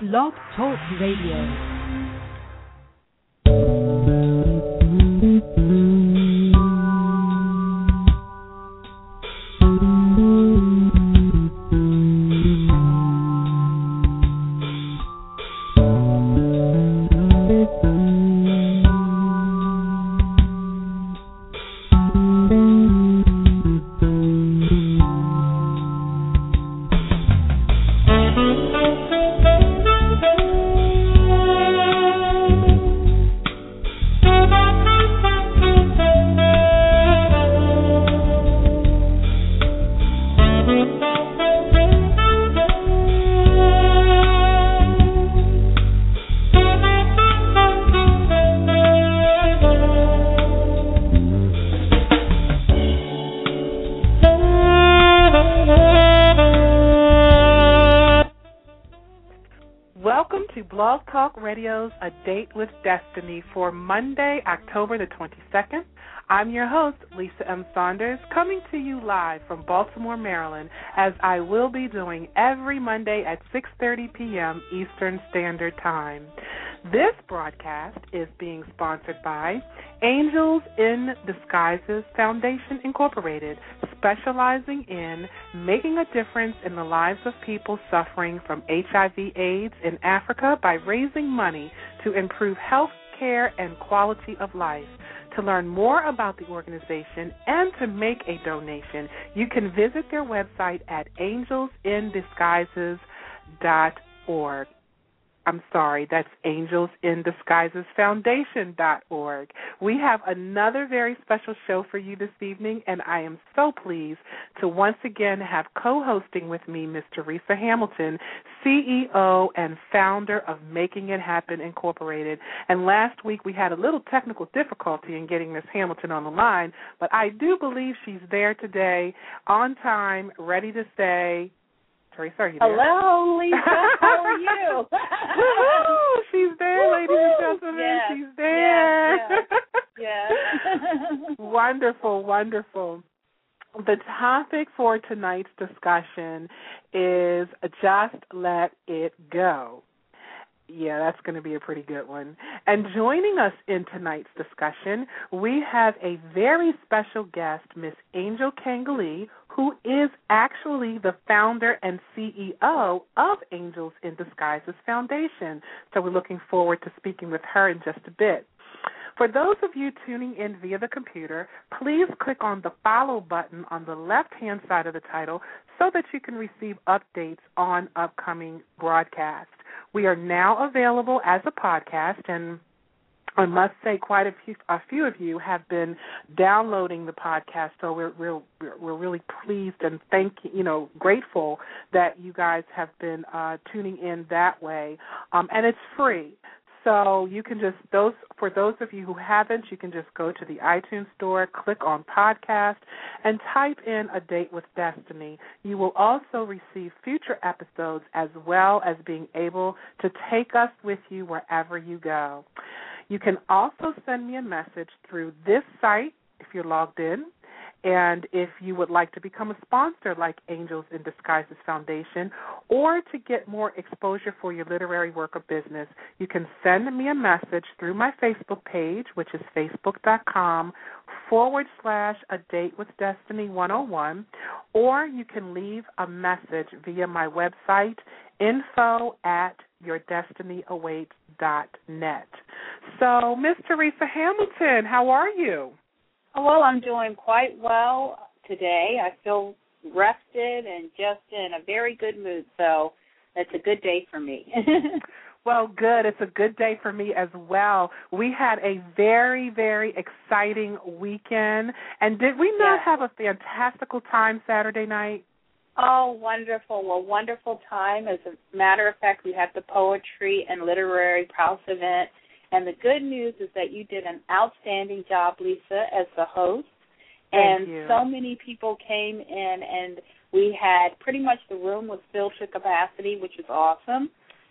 Blog Talk Radio. A Date with Destiny for Monday, October the 22nd. I'm your host, Lisa M. Saunders, coming to you live from Baltimore, Maryland, as I will be doing every Monday at 6:30 p.m. Eastern Standard Time. This broadcast is being sponsored by Angels in Disguises Foundation Incorporated, specializing in making a difference in the lives of people suffering from HIV/AIDS in Africa by raising money to improve health care and quality of life. To learn more about the organization and to make a donation, you can visit their website at angelsindisguises.org. I'm sorry, that's angelsindisguisesfoundation.org. We have another very special show for you this evening, and I am so pleased to once again have co hosting with me Ms. Teresa Hamilton, CEO and founder of Making It Happen Incorporated. And last week we had a little technical difficulty in getting Ms. Hamilton on the line, but I do believe she's there today, on time, ready to say, Teresa, are you there? Hello, Lisa. How are you? Woo-hoo! She's there, ladies and gentlemen. Yes, She's there. yes, yes. wonderful, wonderful. The topic for tonight's discussion is just let it go. Yeah, that's going to be a pretty good one. And joining us in tonight's discussion, we have a very special guest, Miss Angel Kangalee, who is actually the founder and CEO of Angels in Disguises Foundation. So we're looking forward to speaking with her in just a bit. For those of you tuning in via the computer, please click on the follow button on the left hand side of the title so that you can receive updates on upcoming broadcasts. We are now available as a podcast and I must say, quite a few, a few of you have been downloading the podcast, so we're we're we're really pleased and thank you know grateful that you guys have been uh, tuning in that way, um, and it's free. So you can just those for those of you who haven't, you can just go to the iTunes store, click on podcast, and type in a date with destiny. You will also receive future episodes as well as being able to take us with you wherever you go. You can also send me a message through this site if you're logged in. And if you would like to become a sponsor like Angels in Disguises Foundation or to get more exposure for your literary work or business, you can send me a message through my Facebook page, which is facebook.com forward slash a date with destiny 101, or you can leave a message via my website, info at yourdestinyawaits.net. So, Miss Teresa Hamilton, how are you? Well, I'm doing quite well today. I feel rested and just in a very good mood, so it's a good day for me. Well, good. It's a good day for me as well. We had a very, very exciting weekend. And did we not Yes. have a fantastical time Saturday night? oh, wonderful. Well, wonderful time. As a matter of fact, we had the poetry and literary prowess event. And the good news is that you did an outstanding job, Lisa, as the host. Thank and you. so many people came in, and we had pretty much the room was filled to capacity, which is awesome.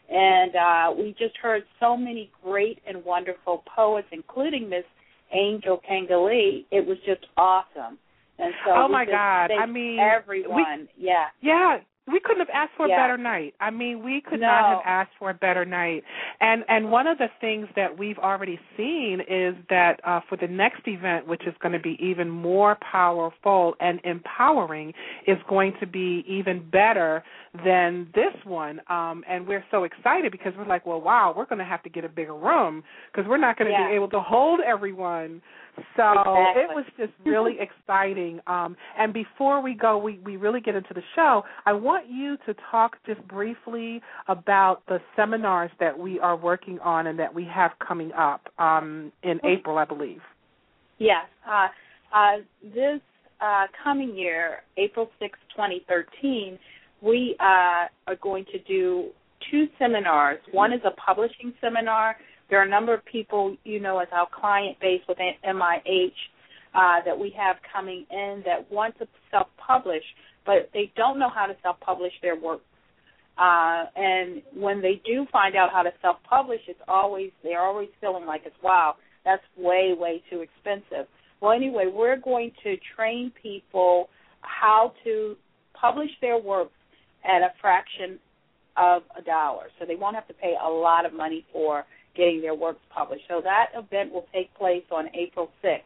And uh, we just heard so many great and wonderful poets, including Miss Angel Kangalee. It was just awesome. And so Oh, my God. I mean, everyone. yeah. Yeah, we couldn't have asked for yeah. a better night. I mean, we could no. not have asked for a better night. And and one of the things that we've already seen is that uh, for the next event, which is going to be even more powerful and empowering, is going to be even better than this one. Um, and we're so excited because we're like, well, wow, we're going to have to get a bigger room because we're not going to yeah. be able to hold everyone. So exactly. it was just really exciting. Um, and before we go, we, we really get into the show, I want you to talk just briefly about the seminars that we are working on and that we have coming up um, in April, I believe. Yes. Uh, uh, this uh, coming year, April 6, 2013, we uh, are going to do two seminars. One is a publishing seminar there are a number of people, you know, as our client base with MIH uh, that we have coming in that want to self-publish, but they don't know how to self-publish their work. Uh, and when they do find out how to self-publish, it's always they're always feeling like it's wow, that's way way too expensive. Well, anyway, we're going to train people how to publish their works at a fraction of a dollar, so they won't have to pay a lot of money for getting their works published. So that event will take place on April 6th,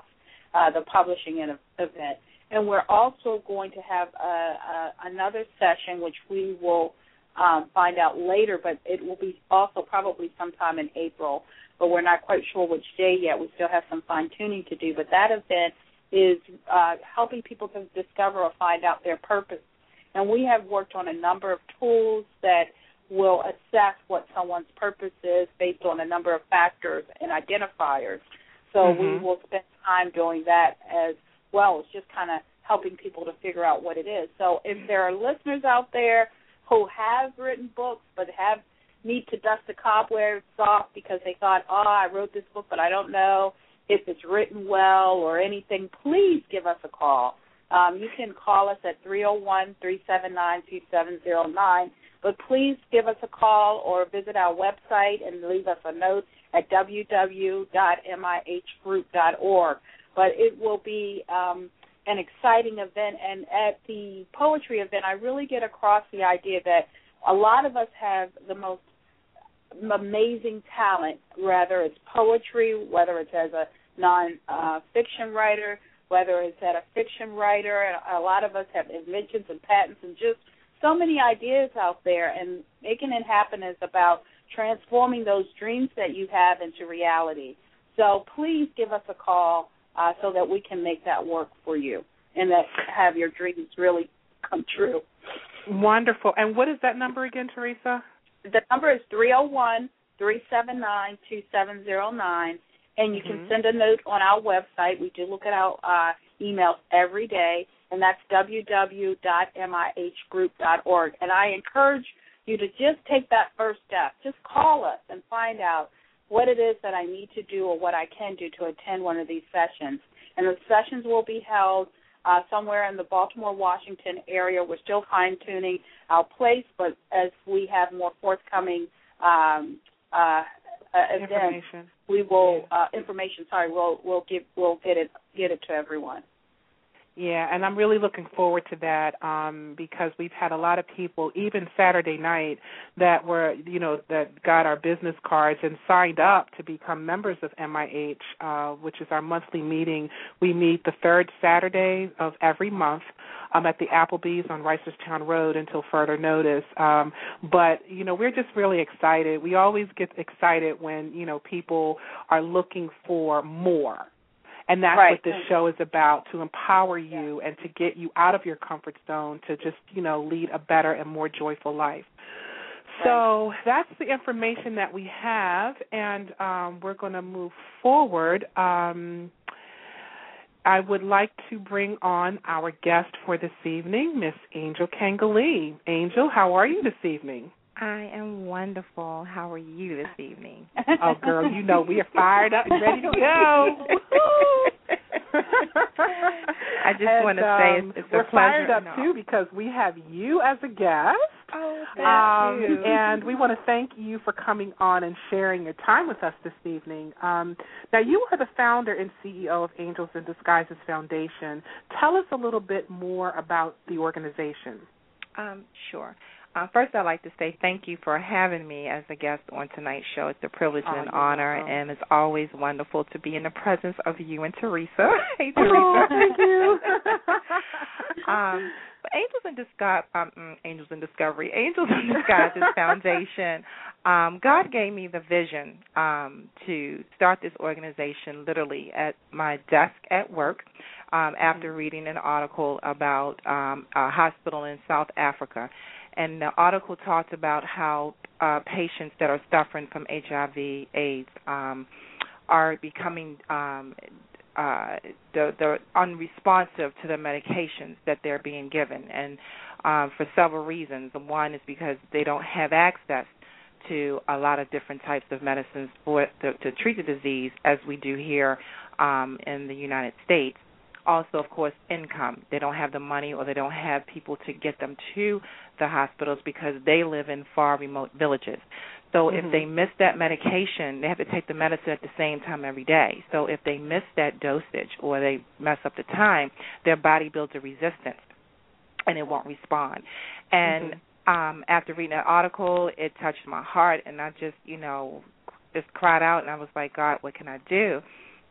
uh, the publishing event. And we're also going to have a, a, another session, which we will um, find out later, but it will be also probably sometime in April, but we're not quite sure which day yet. We still have some fine tuning to do. But that event is uh, helping people to discover or find out their purpose. And we have worked on a number of tools that – will assess what someone's purpose is based on a number of factors and identifiers. So mm-hmm. we will spend time doing that as well. It's just kind of helping people to figure out what it is. So if there are listeners out there who have written books but have need to dust the cobwebs off because they thought, oh, I wrote this book, but I don't know if it's written well or anything, please give us a call. Um, you can call us at 301 379 2709 but please give us a call or visit our website and leave us a note at www.mihgroup.org. But it will be um, an exciting event. And at the poetry event, I really get across the idea that a lot of us have the most amazing talent, whether it's poetry, whether it's as a non-fiction uh, writer, whether it's at a fiction writer. A lot of us have inventions and patents and just – so many ideas out there, and making it happen is about transforming those dreams that you have into reality. So please give us a call uh, so that we can make that work for you and that have your dreams really come true. Wonderful. And what is that number again, Teresa? The number is three zero oh one three seven nine two seven zero nine, and you mm-hmm. can send a note on our website. We do look at our uh, emails every day, and that's www.mihgroup.org. And I encourage you to just take that first step. Just call us and find out what it is that I need to do or what I can do to attend one of these sessions. And the sessions will be held uh, somewhere in the Baltimore, Washington area. We're still fine tuning our place, but as we have more forthcoming um, uh, uh, events, we will uh, information. Sorry, we'll we'll give we'll get it get it to everyone. Yeah, and I'm really looking forward to that um, because we've had a lot of people, even Saturday night, that were, you know, that got our business cards and signed up to become members of MIH, uh, which is our monthly meeting. We meet the third Saturday of every month um, at the Applebee's on Reisterstown Road until further notice. Um, but you know, we're just really excited. We always get excited when you know people are looking for more and that's right. what this show is about to empower you yeah. and to get you out of your comfort zone to just you know lead a better and more joyful life so that's the information that we have and um, we're going to move forward um, I would like to bring on our guest for this evening, Miss Angel Kangalee. Angel, how are you this evening? I am wonderful. How are you this evening? oh, girl, you know we are fired up and ready to go. I just want to say it's, it's we're a fired up no. too because we have you as a guest. Oh, thank um, you. And we want to thank you for coming on and sharing your time with us this evening. Um, now, you are the founder and CEO of Angels in Disguises Foundation. Tell us a little bit more about the organization. Um, sure. Uh, first, I'd like to say thank you for having me as a guest on tonight's show. It's a privilege oh, and an honor, welcome. and it's always wonderful to be in the presence of you and Teresa. hey, Teresa. Oh, thank you. um, Angels in Disguise, um, mm, Angels in Discovery, Angels in Disguises Foundation. Um, God gave me the vision um, to start this organization literally at my desk at work um, after mm-hmm. reading an article about um, a hospital in South Africa and the article talked about how uh, patients that are suffering from HIV/AIDS um, are becoming um, uh, they're, they're unresponsive to the medications that they're being given, and um, for several reasons. One is because they don't have access to a lot of different types of medicines for to, to treat the disease, as we do here um, in the United States also of course income. They don't have the money or they don't have people to get them to the hospitals because they live in far remote villages. So mm-hmm. if they miss that medication they have to take the medicine at the same time every day. So if they miss that dosage or they mess up the time their body builds a resistance and it won't respond. And mm-hmm. um after reading that article it touched my heart and i just you know just cried out and i was like god what can i do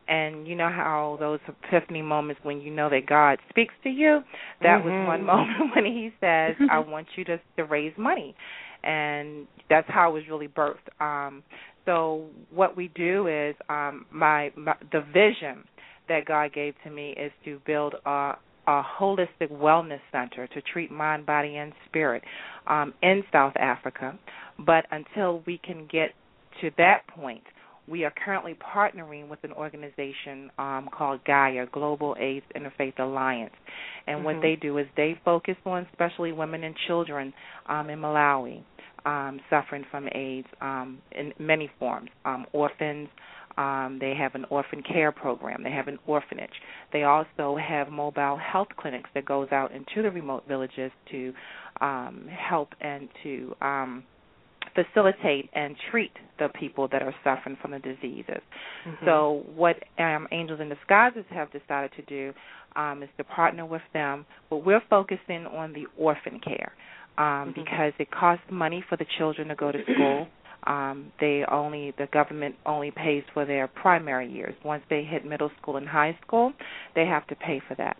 and you know how those epiphany moments when you know that God speaks to you. That mm-hmm. was one moment when He says, "I want you to to raise money," and that's how it was really birthed. Um, so what we do is um, my, my the vision that God gave to me is to build a a holistic wellness center to treat mind, body, and spirit um, in South Africa. But until we can get to that point, we are currently partnering with an organization um, called Gaia, Global AIDS Interfaith Alliance. And mm-hmm. what they do is they focus on especially women and children um, in Malawi um, suffering from AIDS um, in many forms, um, orphans. Um, they have an orphan care program. They have an orphanage. They also have mobile health clinics that goes out into the remote villages to um, help and to um, facilitate and treat the people that are suffering from the diseases. Mm-hmm. So, what um, Angels in Disguises have decided to do um, is to partner with them, but we're focusing on the orphan care um, mm-hmm. because it costs money for the children to go to school. Um, they only the government only pays for their primary years. Once they hit middle school and high school, they have to pay for that.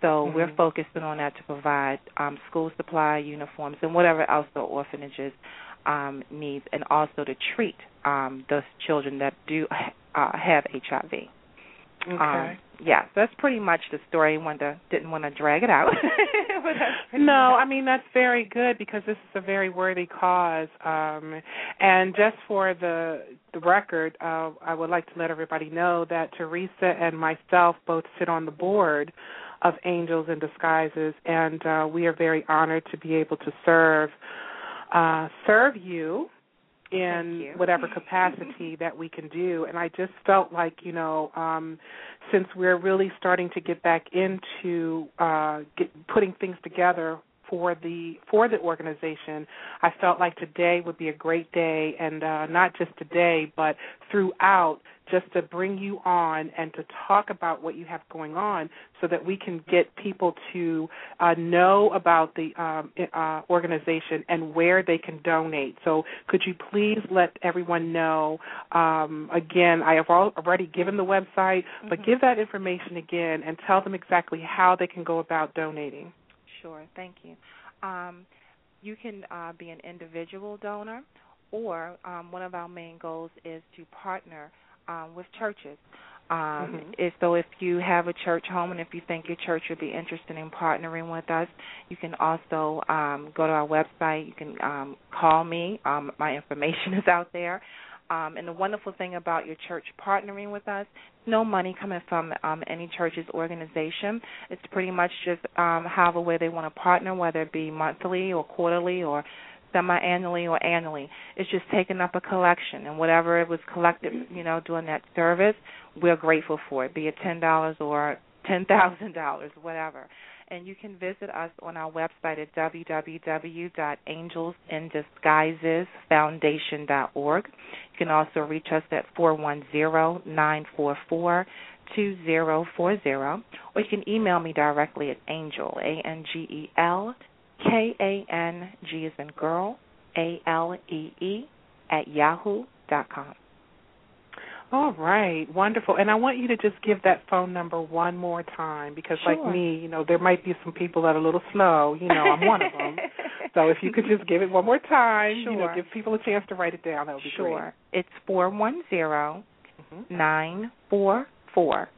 So mm-hmm. we're focusing on that to provide um, school supply, uniforms, and whatever else the orphanages um, needs, and also to treat um, those children that do uh, have HIV. Okay. Um, yeah, so that's pretty much the story. Wanted to, didn't want to drag it out. no, I mean that's very good because this is a very worthy cause. Um, and just for the the record, uh, I would like to let everybody know that Teresa and myself both sit on the board of Angels in Disguises, and uh, we are very honored to be able to serve uh, serve you in you. whatever capacity that we can do. And I just felt like, you know, um, since we're really starting to get back into uh, get, putting things together for the for the organization, I felt like today would be a great day, and uh, not just today, but throughout, just to bring you on and to talk about what you have going on, so that we can get people to uh, know about the um, uh, organization and where they can donate. So, could you please let everyone know? Um, again, I have already given the website, but mm-hmm. give that information again and tell them exactly how they can go about donating. Sure, thank you. Um, you can uh, be an individual donor, or um, one of our main goals is to partner um, with churches. Um, mm-hmm. so if you have a church home and if you think your church would be interested in partnering with us, you can also um, go to our website. You can um, call me. Um, my information is out there. Um, and the wonderful thing about your church partnering with us, no money coming from um, any church's organization. It's pretty much just um, however way they want to partner, whether it be monthly or quarterly or semi-annually or annually. It's just taking up a collection, and whatever it was collected, you know, doing that service, we're grateful for it, be it ten dollars or ten thousand dollars, whatever and you can visit us on our website at www.angelsindisguisesfoundation.org. You can also reach us at 410-944-2040, or you can email me directly at angel, A-N-G-E-L, K A N G is in girl, A L E E, at yahoo dot com. All right, wonderful. And I want you to just give that phone number one more time because, sure. like me, you know, there might be some people that are a little slow. You know, I'm one of them. so if you could just give it one more time, sure. you know, give people a chance to write it down, that would be great. sure. great. It's four one zero Mm-hmm. nine four four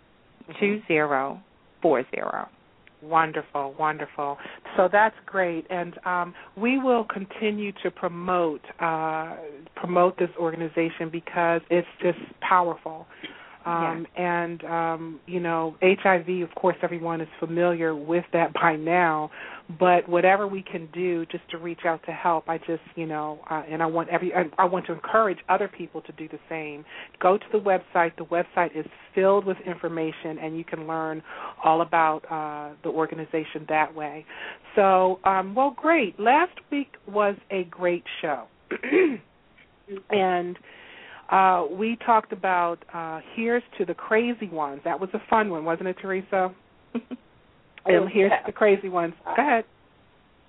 two zero four zero. Wonderful, wonderful. So that's great, and um, we will continue to promote uh, promote this organization because it's just powerful. Um, And um, you know, HIV. Of course, everyone is familiar with that by now. But whatever we can do just to reach out to help, I just you know, uh, and I want every I, I want to encourage other people to do the same. Go to the website. The website is filled with information, and you can learn all about uh, the organization that way. So, um, well, great. Last week was a great show, and uh, we talked about uh, here's to the crazy ones. That was a fun one, wasn't it, Teresa? and here's the crazy ones. Go ahead.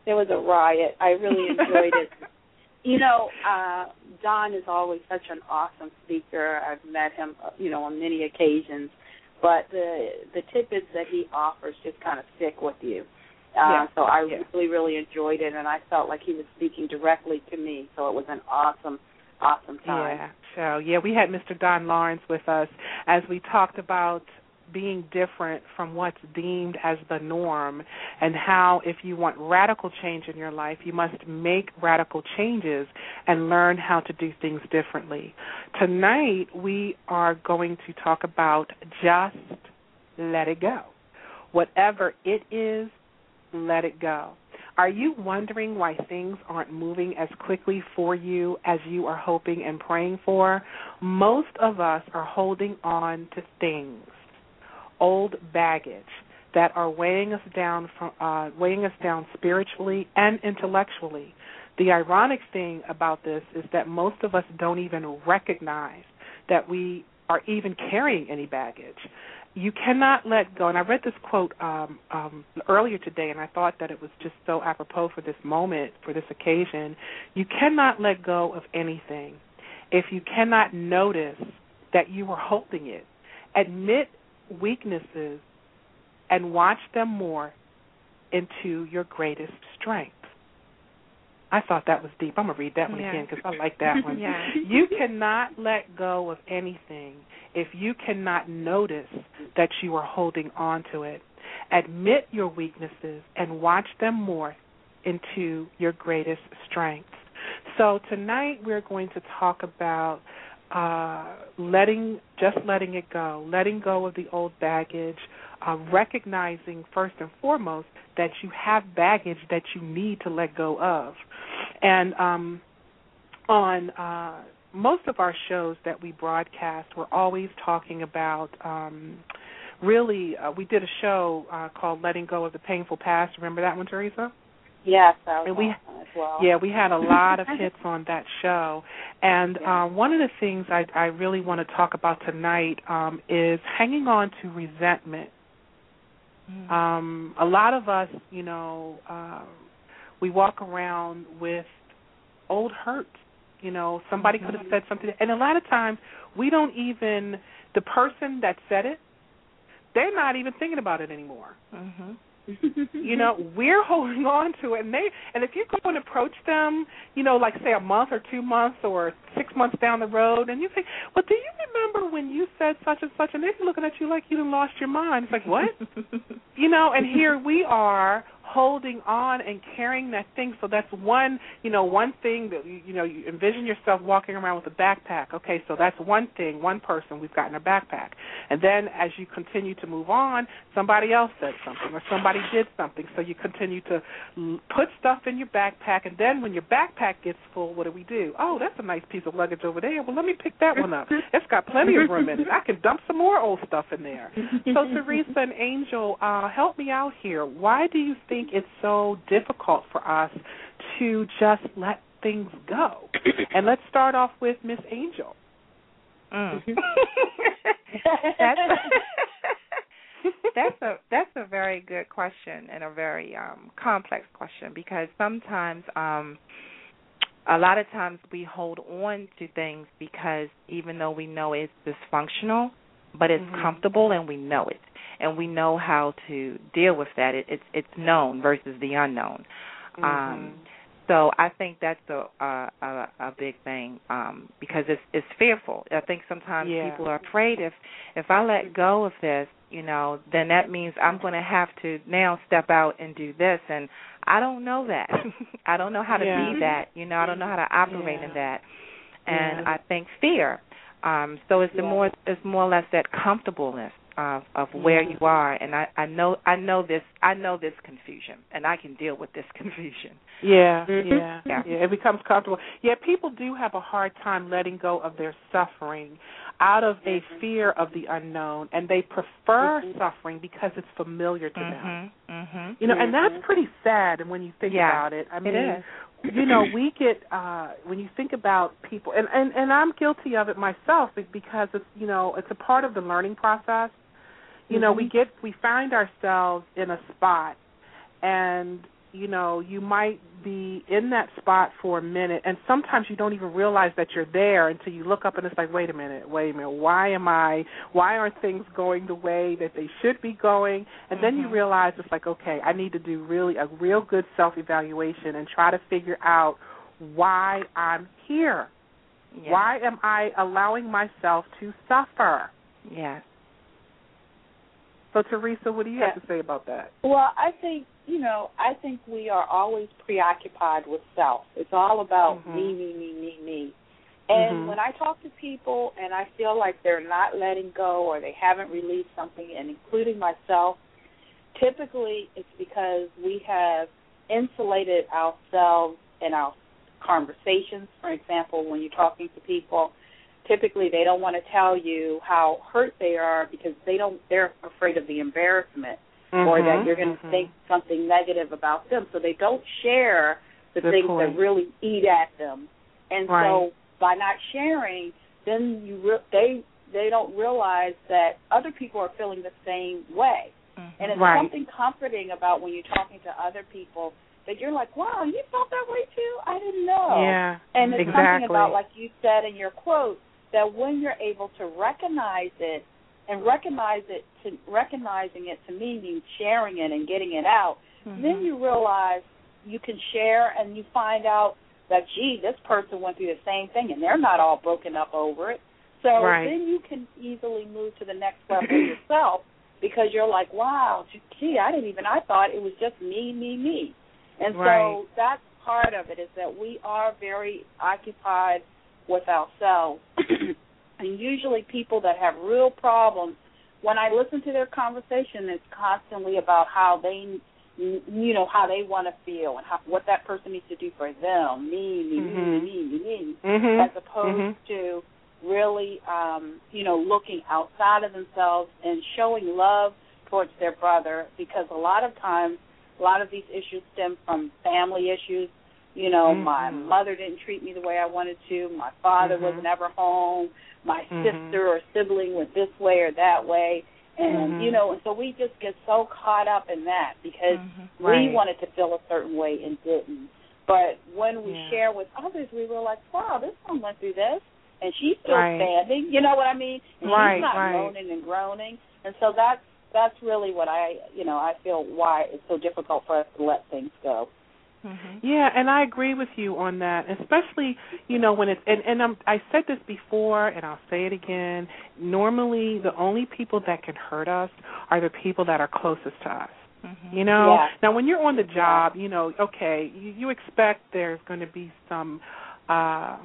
It was a riot. I really enjoyed it. You know, uh, Don is always such an awesome speaker. I've met him, uh, you know, on many occasions. But the the tidbits that he offers just kind of stick with you. Uh, Yeah. So I Yeah. really, really enjoyed it, and I felt like he was speaking directly to me. So it was an awesome, awesome time. Yeah. So yeah, we had Mr. Don Lawrence with us as we talked about being different from what's deemed as the norm and how if you want radical change in your life you must make radical changes and learn how to do things differently. Tonight we are going to talk about just let it go. Whatever it is, let it go. Are you wondering why things aren't moving as quickly for you as you are hoping and praying for? Most of us are holding on to things, old baggage that are weighing us down from uh, weighing us down spiritually and intellectually. The ironic thing about this is that most of us don't even recognize that we are even carrying any baggage you cannot let go. And I read this quote um, um, earlier today, and I thought that it was just so apropos for this moment, for this occasion. You cannot let go of anything if you cannot notice that you are holding it. Admit weaknesses and watch them more into your greatest strength. I thought that was deep. I'm gonna read that one Yeah. again because I like that one. Yeah. You cannot let go of anything if you cannot notice that you are holding on to it. Admit your weaknesses and watch them morph into your greatest strengths. So tonight we're going to talk about uh, letting, just letting it go, letting go of the old baggage, uh, recognizing first and foremost that you have baggage that you need to let go of, and um, on uh, most of our shows that we broadcast, we're always talking about. Um, really, uh, we did a show uh, called "Letting Go of the Painful Past." Remember that one, Teresa? Yes, And we- well. Yeah, we had a lot of hits on that show. And uh, one of the things I, I really want to talk about tonight um, is hanging on to resentment. Mm. Um, a lot of us, you know, uh, we walk around with old hurts. You know, somebody could have said something, and a lot of times we don't even the person that said it. They're not even thinking about it anymore. Mhm. You know, we're holding on to it, and they and if you go and approach them, you know, like say a month or two months or six months down the road, and you say, well, do you remember when you said such and such, and they're looking at you like you done lost your mind. It's like what? you know, and here we are holding on and carrying that thing. So that's one, you know, one thing that you, know, you envision yourself walking around with a backpack. Okay, so that's one thing, one person we've got in a backpack. And then as you continue to move on, somebody else said something or somebody did something. So you continue to put stuff in your backpack, and then when your backpack gets full, what do we do? Oh, that's a nice piece of luggage over there. Well, let me pick that one up. It's got plenty of room in it. I can dump some more old stuff in there. So Teresa and Angel, uh, help me out here. Why do you think it's so difficult for us to just let things go? And let's start off with Miss Angel. Mm. Mm-hmm. That's that's a that's a very good question and a very um complex question because sometimes um a lot of times we hold on to things because even though we know it's dysfunctional, but it's Mhm. comfortable and we know it and we know how to deal with that. It, it's it's known versus the unknown. Um, Mhm. so I think that's a a, a, a big thing um, because it's it's fearful. I think sometimes Yeah. people are afraid if if I let go of this, you know, then that means I'm going to have to now step out and do this, and I don't know that. I don't know how to Yeah. be that. You know, I don't know how to operate Yeah. in that, and. I think fear. Um, so it's the more it's more or less that comfortableness of of where you are, and I I know I know this I know this confusion, and I can deal with this confusion. Yeah, Mhm. yeah, Yeah. yeah. It becomes comfortable. Yeah, people do have a hard time letting go of their suffering out of a Mhm. fear of the unknown, and they prefer Mhm. suffering because it's familiar to them. Mhm. Mhm. You know, and that's pretty sad. And when you think Yeah, about it, I mean, it you know, we get uh when you think about people, and and and I'm guilty of it myself because it's you know it's a part of the learning process. You know, we Mhm. get we find ourselves in a spot, and you know you might be in that spot for a minute and sometimes you don't even realize that you're there until you look up and it's like wait a minute wait a minute why am i why aren't things going the way that they should be going and then you Mhm. realize it's like okay i need to do really a real good self evaluation and try to figure out why i'm here Yeah. why am i allowing myself to suffer Yes. So teresa what do you have to say about that Well, I think you know, I think we are always preoccupied with self. It's all about Mhm. me, me, me, me, me. And Mhm. when I talk to people and I feel like they're not letting go or they haven't released something, and including myself, typically it's because we have insulated ourselves in our conversations. For example, when you're talking to people, typically they don't want to tell you how hurt they are because they don't. They're afraid of the embarrassment or that Mhm. you're going to Mhm. think something negative about them. So they don't share the Good things point. that really eat at them. And Right. so by not sharing, then you re- they they don't realize that other people are feeling the same way. Mhm. And it's Right. something comforting about when you're talking to other people that you're like, "Wow, you felt that way too? I didn't know." Yeah, And it's exactly. something about, like you said in your quote, that when you're able to recognize it and recognize it to recognizing it to me means sharing it and getting it out, Mhm. then you realize you can share and you find out that gee, this person went through the same thing and they're not all broken up over it. So Right. then you can easily move to the next level yourself because you're like, wow, gee, I didn't even I thought it was just me, me, me. And Right. so that's part of it is that we are very occupied with ourselves. and usually people that have real problems, when I listen to their conversation, it's constantly about how they, you know, how they want to feel and how, what that person needs to do for them, me, me, me, Mhm. me, me, me, Mhm. as opposed Mhm. to really, um, you know, looking outside of themselves and showing love towards their brother because a lot of times, a lot of these issues stem from family issues. You know, my Mhm. mother didn't treat me the way I wanted to. My father was Mhm. never home. My Mhm. sister or sibling went this way or that way. And, Mhm. you know, and so we just get so caught up in that because Mhm. Right. we wanted to feel a certain way and didn't. But when we Yeah. share with others, we realize, wow, this one went through this, and she's still Right. standing. You know what I mean? And Right, she's not right. moaning and groaning. And so that's that's really what I, you know, I feel why it's so difficult for us to let things go. Mhm. Yeah, and I agree with you on that, especially you know when it's and and I'm, I said this before and I'll say it again. Normally, the only people that can hurt us are the people that are closest to us. Mhm. You know. Yeah. Now, when you're on the job, you know, okay, you, you expect there's going to be some. uh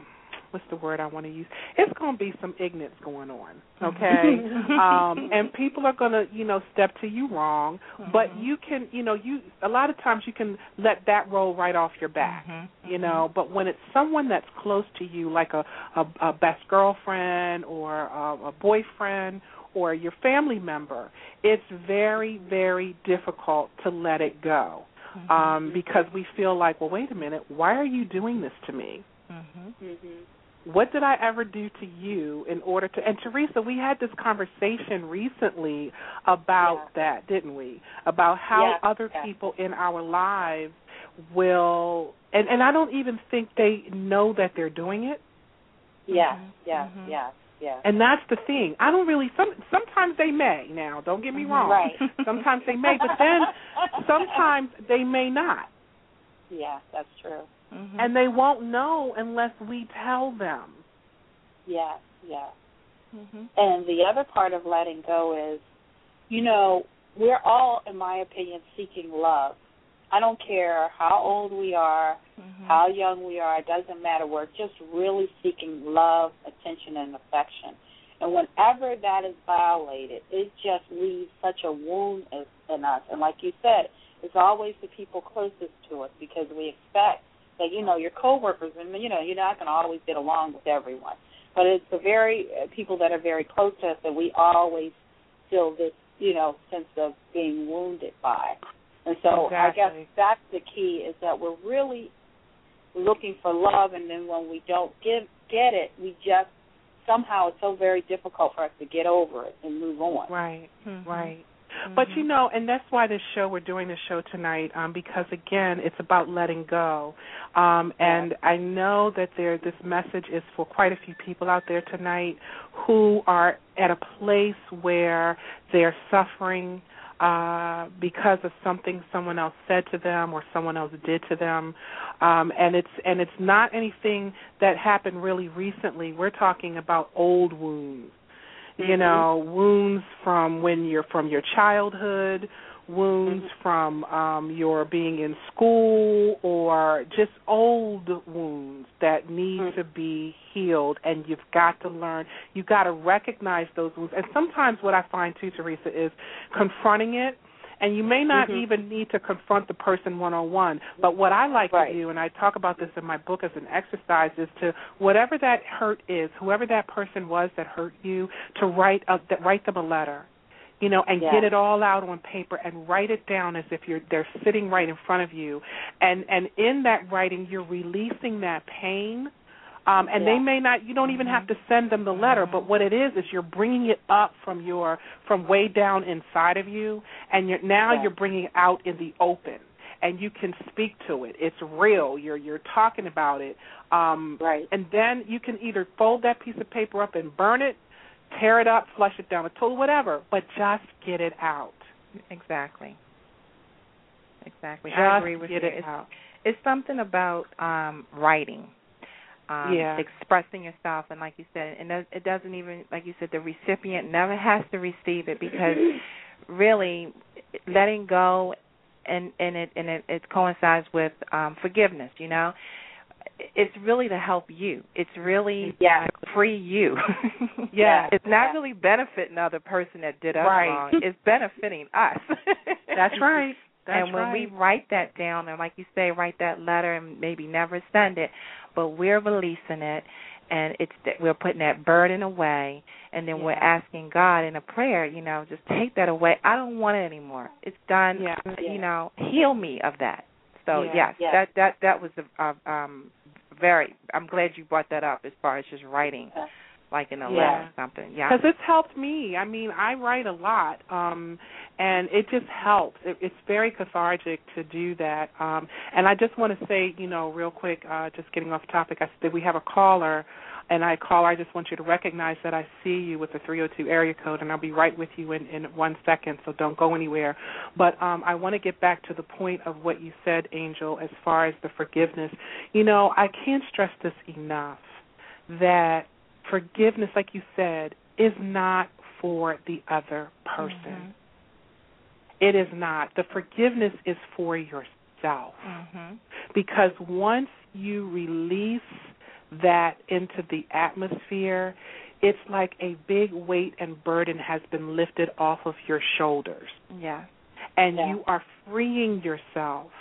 What's the word I want to use? It's going to be some ignorance going on, okay? um and people are going to, you know, step to you wrong, but Mhm. you can, you know, you a lot of times you can let that roll right off your back Mhm. you know but when it's someone that's close to you like a a, a best girlfriend or a, a boyfriend or your family member it's very very difficult to let it go Mhm. um because we feel like well wait a minute why are you doing this to me Mhm. Mhm. What did I ever do to you in order to and Teresa, we had this conversation recently about yeah. that, didn't we? About how yeah. other yeah. people in our lives will and and I don't even think they know that they're doing it. Yes, Mhm. yes, Mhm. yes, yes. And that's the thing. I don't really some sometimes they may. Now, don't get me Mhm. wrong. Right. Sometimes they may, but then sometimes they may not. Yeah, that's true. Mhm. And they won't know unless we tell them. Yes, yes. Mhm. And the other part of letting go is, you know, we're all, in my opinion, seeking love. I don't care how old we are, Mhm. how young we are, it doesn't matter. We're just really seeking love, attention, and affection. And whenever that is violated, it just leaves such a wound in us. And like you said, it's always the people closest to us because we expect that, you know, your coworkers, and, you know, you're not going to always get along with everyone. But it's the very uh, people that are very close to us that we always feel this, you know, sense of being wounded by. And so I guess that's the key is that we're really looking for love, and then when we don't give get it, we just somehow it's so very difficult for us to get over it and move on. Right. Mhm. Right. But you Mhm. know, and that's why this show we're doing this show tonight, um, because again, it's about letting go. Um, and I know that there this message is for quite a few people out there tonight who are at a place where they're suffering uh because of something someone else said to them or someone else did to them um and it's and it's not anything that happened really recently we're talking about old wounds you Mhm. know wounds from when you're from your childhood wounds Mhm. from um your being in school or just old wounds that need Mhm. to be healed and you've got to learn you've got to recognize those wounds and sometimes what i find too teresa is confronting it and you may not Mhm. even need to confront the person one on one but what i like Right. to do and i talk about this in my book as an exercise is to whatever that hurt is whoever that person was that hurt you to write a, that write them a letter you know and Yeah. get it all out on paper and write it down as if you're they're sitting right in front of you and and in that writing you're releasing that pain um, and Yeah. they may not you don't even have to send them the letter but what it is is you're bringing it up from your from way down inside of you and you're now Yeah. you're bringing it out in the open and you can speak to it it's real you're you're talking about it um Right. and then you can either fold that piece of paper up and burn it tear it up flush it down the toilet whatever but just get it out Exactly. Exactly. just I agree with get you. it It's, out it's something about um writing. Um Yeah. expressing yourself and like you said and it doesn't even like you said the recipient never has to receive it because really letting go and and it and it, it coincides with um forgiveness, you know. It's really to help you. It's really Yeah. to free you. Yeah. It's not Yeah. really benefiting the other person that did us Right. wrong. It's benefiting us. that's right that's and when right. we write that down, and like you say, write that letter and maybe never send it, but we're releasing it, and it's that we're putting that burden away, and then we're asking God in a prayer, you know, just take that away. I don't want it anymore. It's done. Yeah. You know, heal me of that. So Yeah. yes, Yeah. that that that was a, uh, um very. I'm glad you brought that up as far as just writing, Yeah. Like in a Yeah. letter or something. Yeah. because it's helped me. I mean, I write a lot, um, and it just helps. It, it's very cathartic to do that. Um, and I just want to say, you know, real quick, uh, just getting off topic, I said we have a caller, and I call. I just want you to recognize that I see you with the 302 area code, and I'll be right with you in, in one second. So don't go anywhere. But um, I want to get back to the point of what you said, Angel, as far as the forgiveness. You know, I can't stress this enough that forgiveness, like you said, is not for the other person. It is not. The forgiveness is for yourself. Mhm. Because once you release that into the atmosphere, it's like a big weight and burden has been lifted off of your shoulders Yeah. and Yeah. you are freeing yourself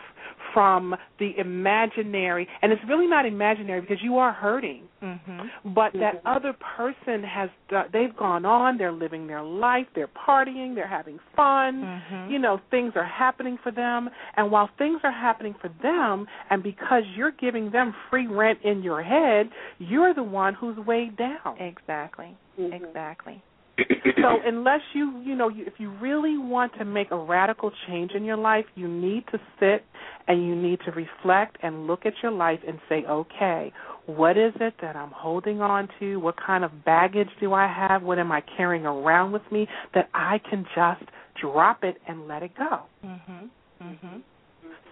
from the imaginary and it's really not imaginary because you are hurting Mhm. but that other person has, they've gone on they're living their life they're partying they're having fun Mhm. you know things are happening for them and while things are happening for them and because you're giving them free rent in your head you're the one who's weighed down Exactly. Mhm. Exactly. So unless you you know you, if you really want to make a radical change in your life you need to sit and you need to reflect and look at your life and say okay what is it that i'm holding on to? What kind of baggage do i have? What am i carrying around with me that i can just drop it and let it go? Mhm. Mhm.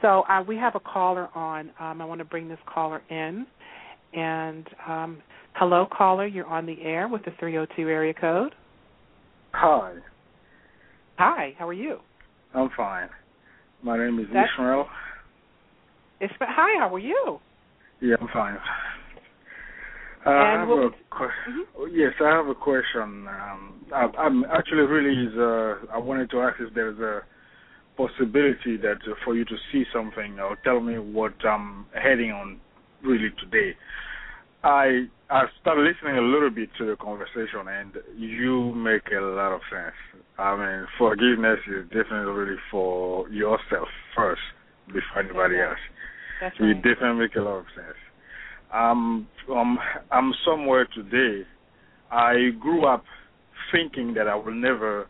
so uh, we have a caller on um, i want to bring this caller in. And um, hello caller you're on the air with the 302 area code Hi, hi how are you I'm fine. My name is That's- Ishmael. It's, hi, how are you? Yeah, I'm fine. Uh, I have what a que- yes, I have a question. Um, I, I'm actually really is. Uh, I wanted to ask if there's a possibility that uh, for you to see something or tell me what I'm heading on really today. I I started listening a little bit to the conversation, and you make a lot of sense. I mean, forgiveness is definitely really for yourself first before anybody else. That's You definitely make a lot of sense. Um, um, I'm somewhere today. I grew up thinking that I will never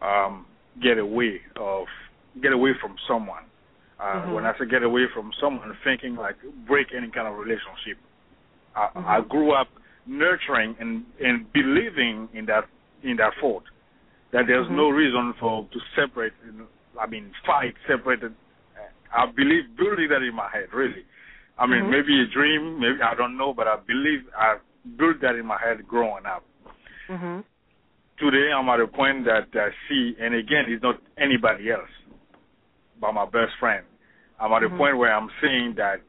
um, get away of get away from someone. Uh, Mhm. When I say get away from someone, thinking like break any kind of relationship. I, Mhm. I grew up nurturing and and believing in that in that thought that there's Mhm. no reason for to separate. I mean, fight, separated. I believe building that in my head, really. I mean, Mhm. maybe a dream, maybe I don't know, but I believe I built that in my head growing up. Mhm. Today, I'm at a point that I see, and again, it's not anybody else but my best friend. I'm at a Mhm. point where I'm seeing that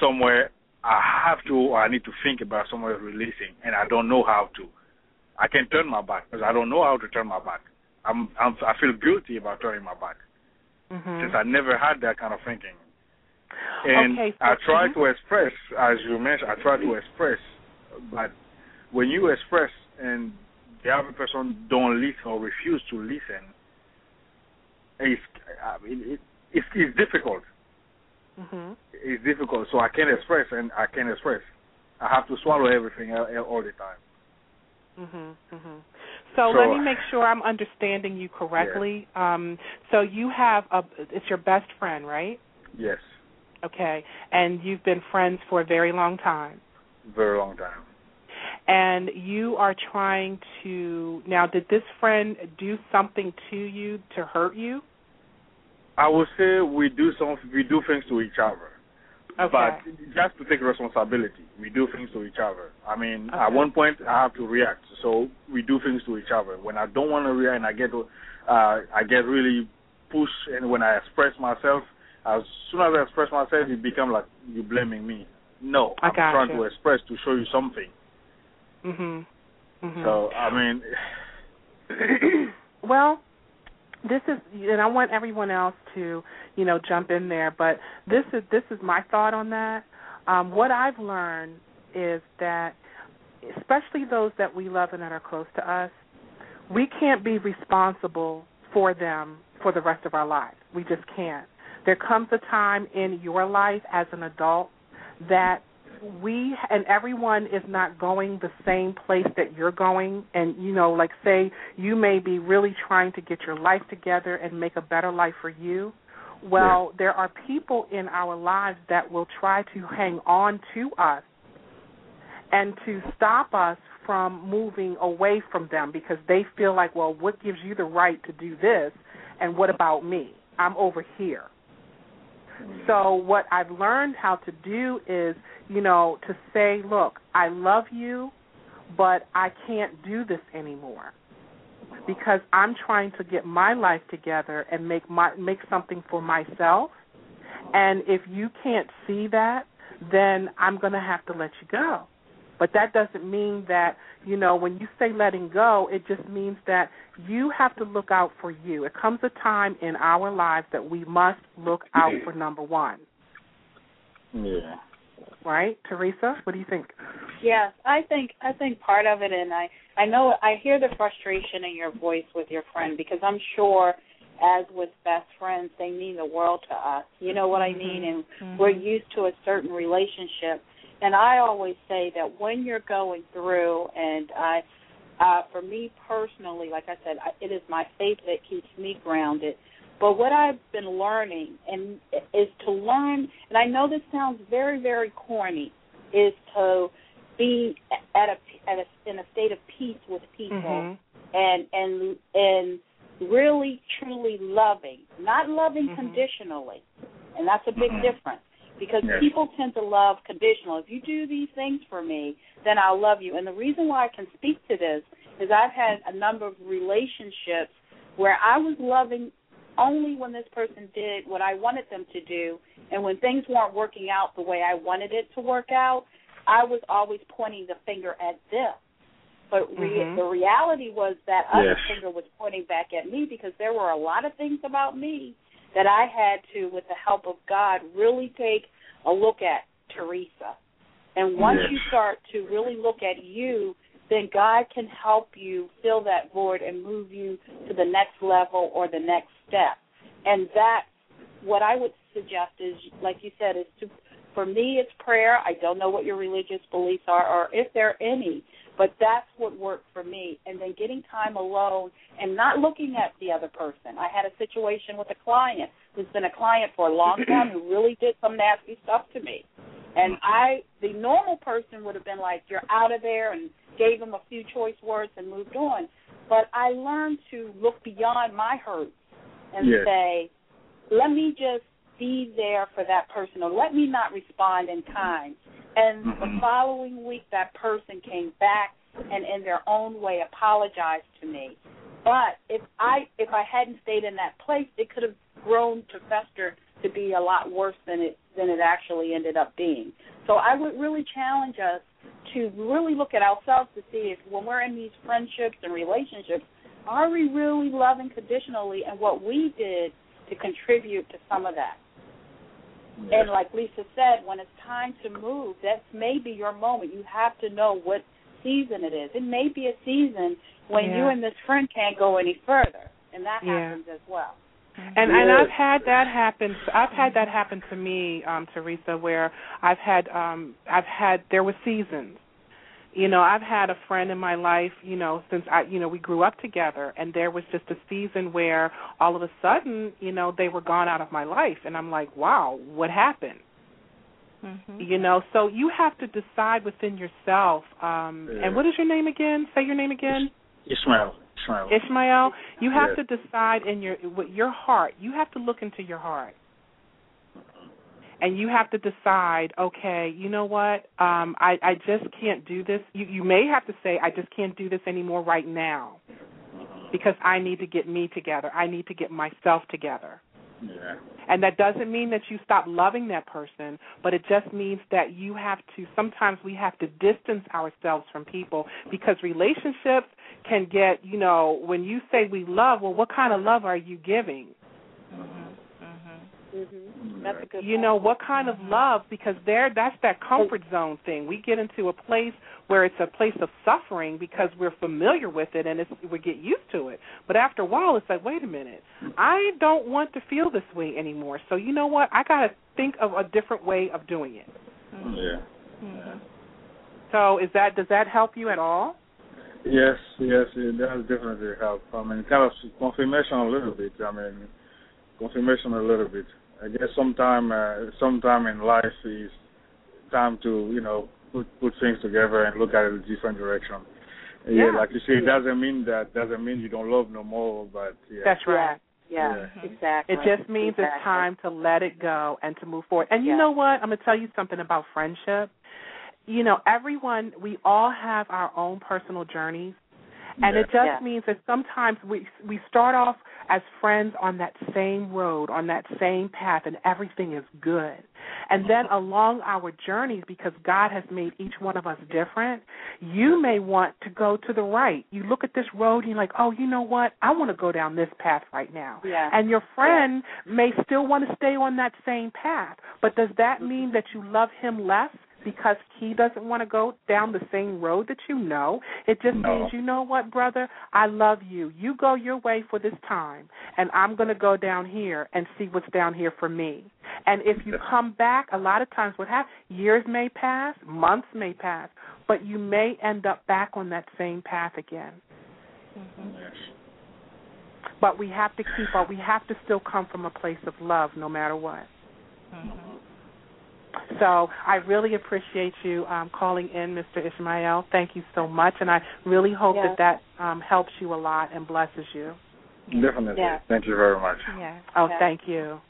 somewhere I have to, or I need to think about somewhere releasing, and I don't know how to. I can turn my back because I don't know how to turn my back. I'm, I'm I feel guilty about turning my back Mhm. since I never had that kind of thinking. And Okay, so- I try mhm. to express, as you mentioned, I try to express, but when you express and the other person don't listen or refuse to listen, it's I mean, it, it's, it's difficult. Mhm. It's difficult. So I can't express and I can't express. I have to swallow everything all, all the time. Mhm. Mhm. So, So- let me make sure I'm understanding you correctly. Um, so you have a it's your best friend, right? Yes, Okay, and you've been friends for a very long time. very long time. And you are trying to now. Did this friend do something to you to hurt you? I would say we do some we do things to each other. Okay. But just to take responsibility, we do things to each other. I mean, at one point I have to react, so we do things to each other. When I don't want to react, and I get, uh, I get really pushed, and when I express myself, as soon as I express myself, it become like you blaming me. No, I I'm trying you. to express to show you something. Mhm. Mhm. So I mean, well, this is, and I want everyone else to, you know, jump in there. But this is this is my thought on that. Um, what I've learned is that, especially those that we love and that are close to us, we can't be responsible for them for the rest of our lives. We just can't. There comes a time in your life as an adult that we and everyone is not going the same place that you're going. And you know like say you may be really trying to get your life together and make a better life for you. Well there are people in our lives that will try to hang on to us and to stop us from moving away from them because they feel like well what gives you the right to do this? And what about me? I'm over here Mm-hmm. so what I've learned how to do is, you know, to say, look, I love you, but I can't do this anymore because I'm trying to get my life together and make my make something for myself. And if you can't see that, then I'm going to have to let you go. But that doesn't mean that, you know, when you say letting go, it just means that you have to look out for you. It comes a time in our lives that we must look out for number one. Yeah. Right, Teresa? What do you think? Yes, I think I think part of it, and I I know I hear the frustration in your voice with your friend because I'm sure, as with best friends, they mean the world to us. You know what I mean? And Mhm. we're used to a certain relationship. And I always say that when you're going through, and I, uh, for me personally, like I said, I, it is my faith that keeps me grounded. But what I've been learning and is to learn, and I know this sounds very, very corny, is to be at a, at a in a state of peace with people Mhm. and and and really truly loving, not loving Mhm. conditionally, and that's a big Mhm. difference because Yes. people tend to love conditional. If you do these things for me, then I'll love you. And the reason why I can speak to this is I've had a number of relationships where I was loving only when this person did what I wanted them to do, and when things weren't working out the way I wanted it to work out, I was always pointing the finger at them. But re- Mhm. the reality was that other Yes. finger was pointing back at me because there were a lot of things about me that I had to, with the help of God, really take a look at Teresa. And once Yes. you start to really look at you, then God can help you fill that void and move you to the next level or the next step. And that's what I would suggest is, like you said, is to, for me, it's prayer. I don't know what your religious beliefs are or if there are any, but that's what worked for me. And then getting time alone and not looking at the other person. I had a situation with a client who's been a client for a long time who really did some nasty stuff to me. And I, the normal person would have been like, "You're out of there," and gave him a few choice words and moved on. But I learned to look beyond my hurts and Yes. say, "Let me just be there for that person, or let me not respond in kind." And the Mhm. following week, that person came back and, in their own way, apologized to me. But if I if I hadn't stayed in that place, it could have grown to fester to be a lot worse than it than it actually ended up being. So I would really challenge us to really look at ourselves to see if when we're in these friendships and relationships, are we really loving conditionally and what we did to contribute to some of that. And like Lisa said, when it's time to move, that's maybe your moment. You have to know what season it is. It may be a season when Yeah. you and this friend can't go any further, and that Yeah. happens as well. And and I've had that happen. I've had that happen to me, um, Teresa, where I've had um I've had there were seasons. You know, I've had a friend in my life, you know, since I you know, we grew up together and there was just a season where all of a sudden, you know, they were gone out of my life and I'm like, Wow, what happened? Mhm. You know, so you have to decide within yourself. Um Yeah. and what is your name again? Say your name again. Ishmael. Ishmael. Ishmael, you have Yes. to decide in your with your heart. You have to look into your heart. And you have to decide, okay, you know what? Um I I just can't do this. You you may have to say I just can't do this anymore right now because I need to get me together. I need to get myself together. Yeah. And that doesn't mean that you stop loving that person, but it just means that you have to sometimes we have to distance ourselves from people because relationships can get, you know, when you say we love, well what kind of love are you giving? Mhm. Mhm. Mm-hmm. That's a good You point. know, what kind of love because there that's that comfort zone thing. We get into a place where it's a place of suffering because we're familiar with it and it's we get used to it. But after a while it's like, wait a minute. I don't want to feel this way anymore. So you know what? I got to think of a different way of doing it. Yeah. Mhm. So is that does that help you at all? Yes, yes, it does definitely help. I mean, kind of confirmation a little bit. I mean, confirmation a little bit. I guess sometime, uh, sometime in life is time to, you know, put put things together and look at it in a different direction. Yeah, Yeah. like you say, it doesn't mean that doesn't mean you don't love no more, but yeah. That's right. Yeah, Yeah. exactly. It just means exactly. it's time to let it go and to move forward. And you Yeah. know what? I'm going to tell you something about friendship. You know, everyone, we all have our own personal journeys. And it just Yeah. means that sometimes we we start off as friends on that same road, on that same path, and everything is good. And mm-hmm. then along our journeys, because God has made each one of us different, you may want to go to the right. You look at this road and you're like, oh, you know what? I want to go down this path right now. Yeah. And your friend may still want to stay on that same path. But does that mm-hmm. mean that you love him less? Because he doesn't want to go down the same road that you know. It just No. means, you know what, brother? I love you. You go your way for this time, and I'm going to go down here and see what's down here for me. And if you come back, a lot of times what happens, years may pass, months may pass, but you may end up back on that same path again. Mm-hmm. Yes. But we have to keep our, we have to still come from a place of love no matter what. Mm-hmm. So I really appreciate you um, calling in, Mr. Ishmael. Thank you so much, and I really hope Yeah. that that um, helps you a lot and blesses you. Definitely. Yeah. Thank you very much. Yeah. Oh, Yeah. thank you.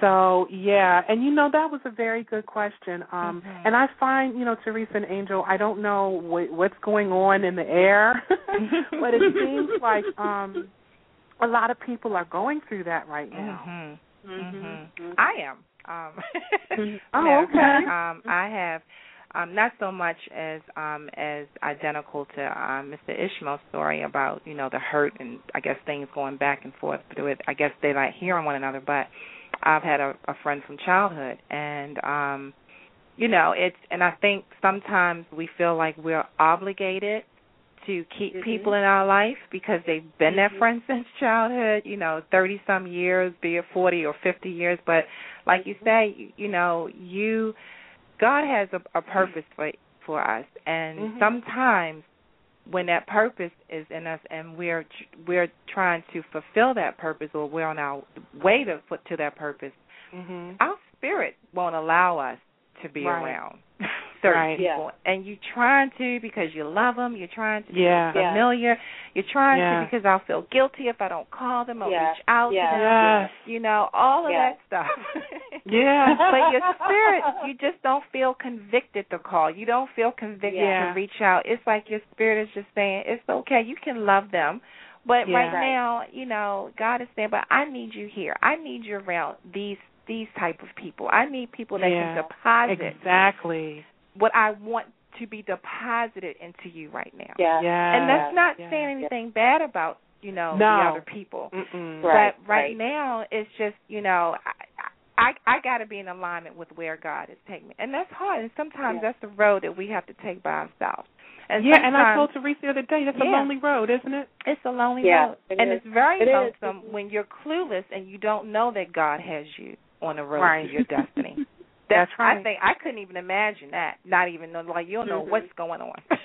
So yeah, and you know that was a very good question. Um Mhm. and I find, you know, Teresa and Angel, I don't know what, what's going on in the air, but it seems like um a lot of people are going through that right now. Mhm. Mhm. Mhm. I am. Um, Oh, no, okay. Um, I have um, not so much as um, as identical to um, Mr. Ishmael's story about you know the hurt and I guess things going back and forth it. I guess they like hearing one another, but I've had a, a friend from childhood, and um, you know it's and I think sometimes we feel like we're obligated to keep Mhm. people in our life because they've been their Mhm. friends since childhood, you know, 30 some years, be it 40 or 50 years, but like you say, you, you know, you God has a, a purpose for for us and Mhm. sometimes when that purpose is in us and we're we're trying to fulfill that purpose or we're on our way to to that purpose, Mhm. our spirit won't allow us to be Right. around certain Right. people, and you're trying to because you love them. You're trying to Yeah. be familiar. You're trying Yeah. to because I'll feel guilty if I don't call them or Yeah. reach out Yeah. to them. Yes. You know all of Yeah. that stuff. Yeah. but your spirit, you just don't feel convicted to call. You don't feel convicted Yeah. to reach out. It's like your spirit is just saying it's okay. You can love them. But Yeah. right Right. now, you know, God is saying, "But I need you here. I need you around these these type of people. I need people that Yeah. can deposit Exactly. What I want to be deposited into you right now. Yeah. Yeah. And that's not yeah. saying anything bad about you know No. the other people. Mm-mm. Right. But right, now, it's just you know, I I, I got to be in alignment with where God is taking me, and that's hard. And sometimes Yeah. that's the road that we have to take by ourselves. And yeah, and I told Teresa the other day that's a lonely road, isn't it? it's a lonely Yeah, road, it and is. it's very It is. lonesome when you're clueless and you don't know that God has you on the road Right. to your destiny. That's right. I think I couldn't even imagine that. Not even know, like you don't know Mhm. what's going on.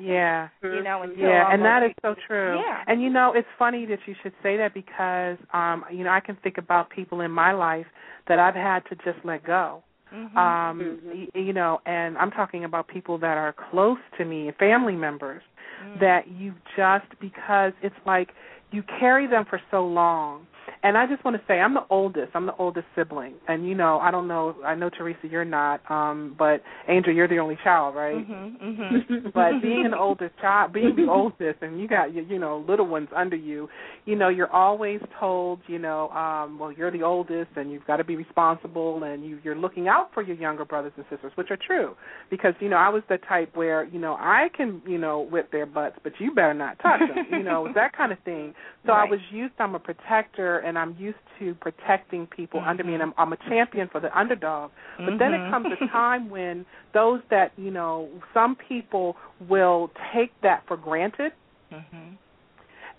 Yeah. you know, until Yeah, and that almost- so true. Yeah. And you know, it's funny that you should say that because um, you know, I can think about people in my life that I've had to just let go. Mhm. Um, Mhm. y- you know, and I'm talking about people that are close to me, family members Mhm. that you just because it's like you carry them for so long. And I just want to say I'm the oldest. I'm the oldest sibling. And you know, I don't know I know Teresa you're not, um, but Angel you're the only child, right? Mhm. Mhm. but being an oldest child, being the oldest, and you got you, you know little ones under you, you know you're always told, you know, um, well you're the oldest and you've got to be responsible and you you're looking out for your younger brothers and sisters, which are true, because you know I was the type where you know I can you know whip their butts, but you better not touch them, you know that kind of thing. So I was used. I'm a protector and I'm used to protecting people under me, and. I'm, I'm a champion for the underdog. But then it Mhm. comes a time when those that, you know, some people will take that for granted Mhm.